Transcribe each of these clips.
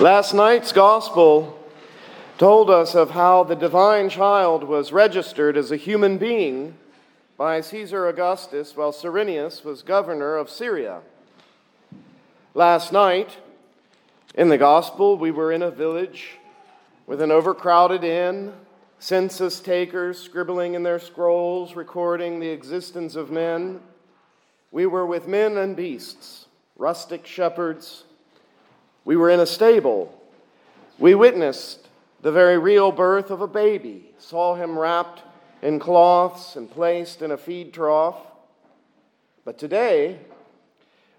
Last night's gospel told us of how the divine child was registered as a human being by Caesar Augustus while Cyrenius was governor of Syria. Last night, in the gospel, we were in a village with an overcrowded inn, census takers scribbling in their scrolls, recording the existence of men. We were with men and beasts, rustic shepherds we were in a stable. We witnessed the very real birth of a baby, saw him wrapped in cloths and placed in a feed trough. But today,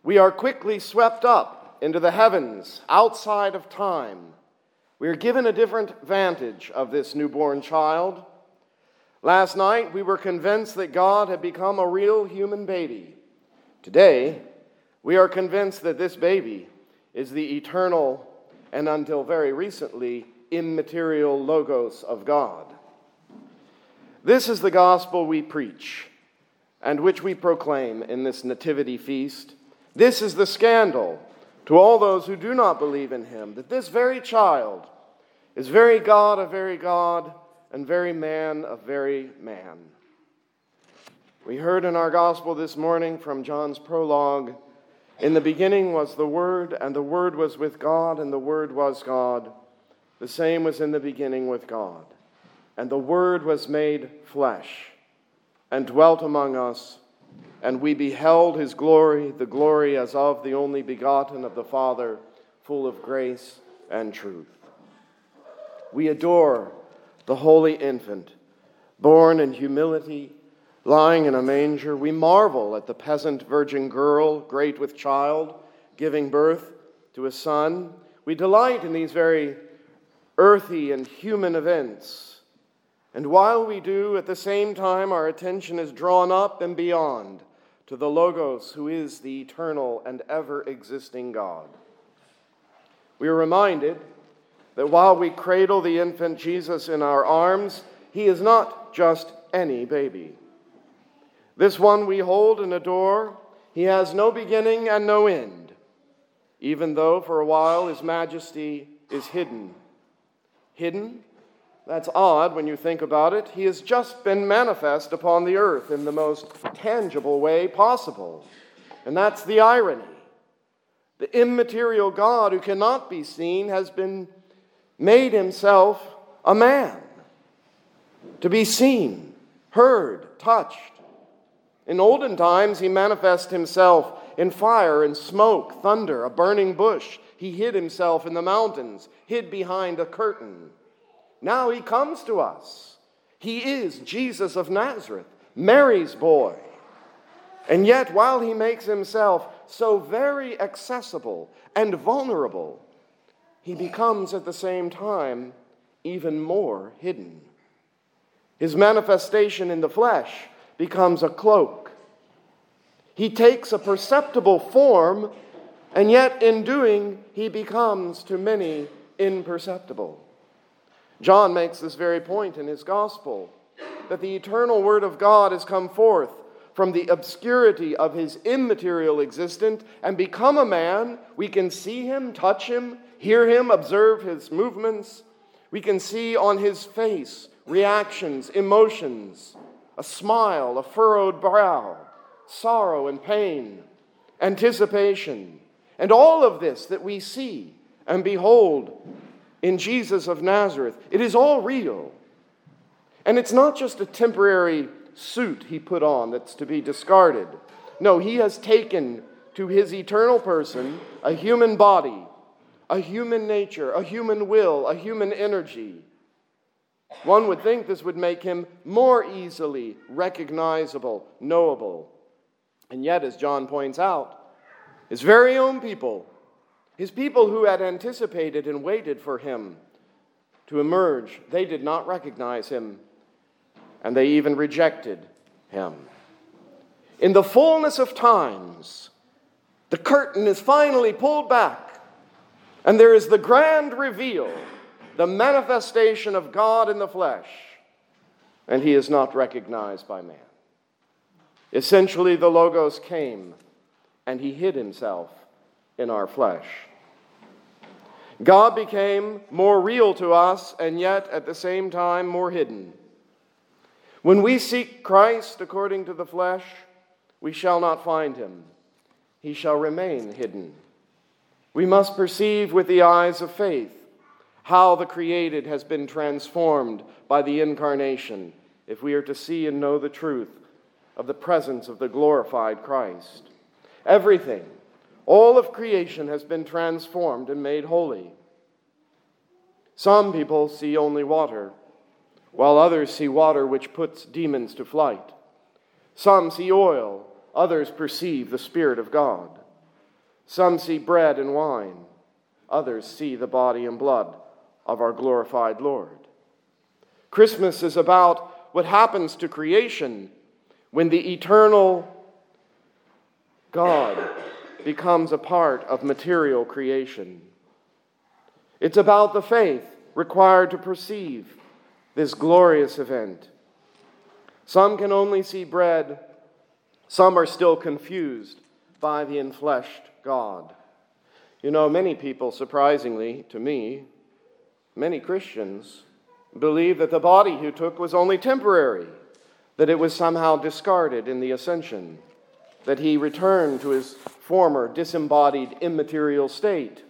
we are quickly swept up into the heavens outside of time. We are given a different vantage of this newborn child. Last night, we were convinced that God had become a real human baby. Today, we are convinced that this baby is the eternal and until very recently immaterial Logos of God. This is the gospel we preach and which we proclaim in this Nativity feast. This is the scandal to all those who do not believe in him that this very child is very God of very God and very man of very man. We heard in our gospel this morning from John's prologue in the beginning was the Word, and the Word was with God, and the Word was God. The same was in the beginning with God. And the Word was made flesh and dwelt among us, and we beheld his glory, the glory as of the only begotten of the Father, full of grace and truth. We adore the holy infant, born in humility lying in a manger, we marvel at the peasant virgin girl, great with child, giving birth to a son. We delight in these very earthy and human events. And while we do, at the same time, our attention is drawn up and beyond to the Logos, who is the eternal and ever existing God. We are reminded that while we cradle the infant Jesus in our arms, he is not just any baby. This one we hold and adore, he has no beginning and no end, even though for a while his majesty is hidden. Hidden? That's odd when you think about it. He has just been manifest upon the earth in the most tangible way possible. And that's the irony. The immaterial God who cannot be seen has been made himself a man to be seen, heard, touched. In olden times, he manifested himself in fire and smoke, thunder, a burning bush. He hid himself in the mountains, hid behind a curtain. Now he comes to us. He is Jesus of Nazareth, Mary's boy. And yet, while he makes himself so very accessible and vulnerable, he becomes at the same time even more hidden. His manifestation in the flesh becomes a cloak. He takes a perceptible form, and yet in doing, he becomes to many imperceptible. John makes this very point in his gospel that the eternal Word of God has come forth from the obscurity of his immaterial existence and become a man. We can see him, touch him, hear him, observe his movements. We can see on his face reactions, emotions, a smile, a furrowed brow, sorrow and pain, anticipation, and all of this that we see and behold in Jesus of Nazareth. It is all real. And it's not just a temporary suit he put on that's to be discarded. No, he has taken to his eternal person a human body, a human nature, a human will, a human energy one would think this would make him more easily recognizable, knowable. And yet, as John points out, his very own people His people who had anticipated and waited for him to emerge, they did not recognize him, and they even rejected him. In the fullness of times, the curtain is finally pulled back, and there is the grand reveal, the manifestation of God in the flesh, and he is not recognized by man. Essentially, the Logos came and he hid himself in our flesh. God became more real to us and yet at the same time more hidden. When we seek Christ according to the flesh, we shall not find him. He shall remain hidden. We must perceive with the eyes of faith how the created has been transformed by the incarnation if we are to see and know the truth of the presence of the glorified Christ. Everything, all of creation has been transformed and made holy. Some people see only water while others see water which puts demons to flight. Some see oil, others perceive the Spirit of God. Some see bread and wine, others see the body and blood of our glorified Lord. Christmas is about what happens to creation when the eternal God becomes a part of material creation. It's about the faith required to perceive this glorious event. Some can only see bread, some are still confused by the enfleshed God. You know, many people, surprisingly to me, many Christians, believe that the body he took was only temporary, that it was somehow discarded in the ascension, that he returned to his former disembodied immaterial state.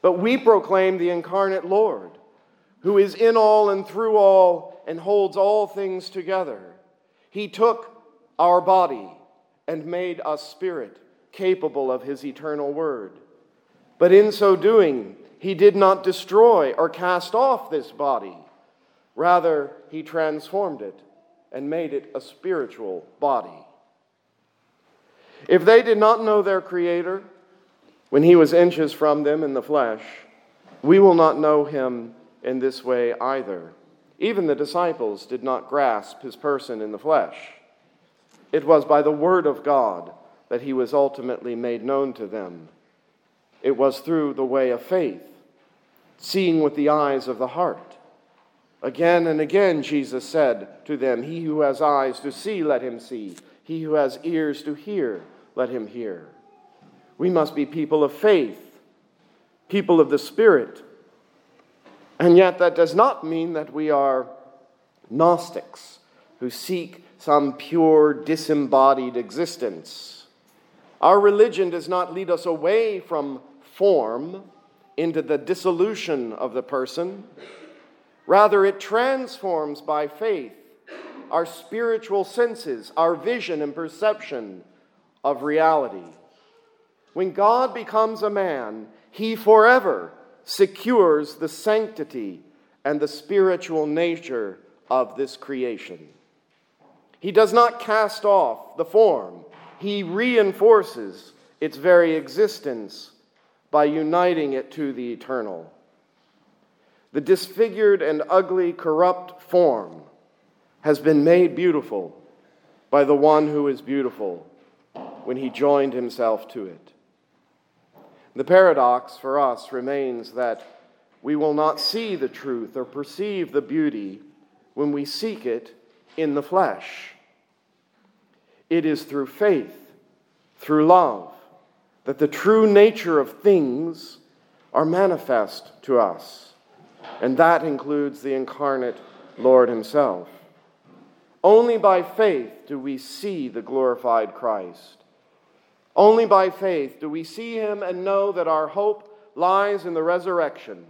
But we proclaim the incarnate Lord who is in all and through all and holds all things together. He took our body and made us spirit, capable of his eternal word. But in so doing, he did not destroy or cast off this body. Rather, he transformed it and made it a spiritual body. If they did not know their Creator when he was inches from them in the flesh, we will not know him in this way either. Even the disciples did not grasp his person in the flesh. It was by the word of God that he was ultimately made known to them. It was through the way of faith, seeing with the eyes of the heart. Again and again, Jesus said to them, He who has eyes to see, let him see. He who has ears to hear, let him hear. We must be people of faith, people of the Spirit and yet, that does not mean that we are Gnostics who seek some pure, disembodied existence. Our religion does not lead us away from form into the dissolution of the person. Rather, it transforms by faith our spiritual senses, our vision and perception of reality. When God becomes a man, he forever secures the sanctity and the spiritual nature of this creation. He does not cast off the form, he reinforces its very existence by uniting it to the eternal. The disfigured and ugly, corrupt form has been made beautiful by the one who is beautiful when he joined himself to it. The paradox for us remains that we will not see the truth or perceive the beauty when we seek it in the flesh. It is through faith, through love, that the true nature of things are manifest to us, and that includes the incarnate Lord Himself. Only by faith do we see the glorified Christ. Only by faith do we see him and know that our hope lies in the resurrection,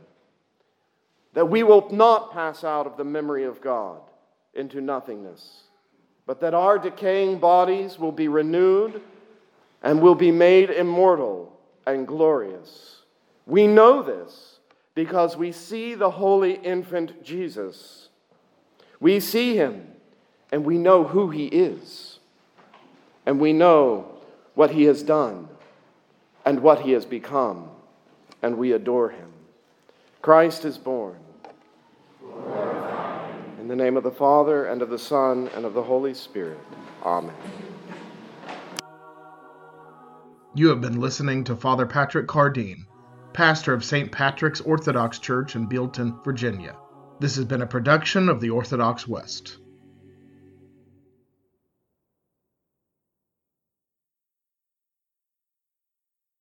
that we will not pass out of the memory of God into nothingness, but that our decaying bodies will be renewed and will be made immortal and glorious. We know this because we see the holy infant Jesus. We see him and we know who he is. And we know what he has done. and what he has become, and we adore him. Christ is born. In the name of the Father, and of the Son, and of the Holy Spirit. Amen. You have been listening to Father Patrick Cardine, pastor of St. Patrick's Orthodox Church in Bealeton, Virginia. This has been a production of the Orthodox West.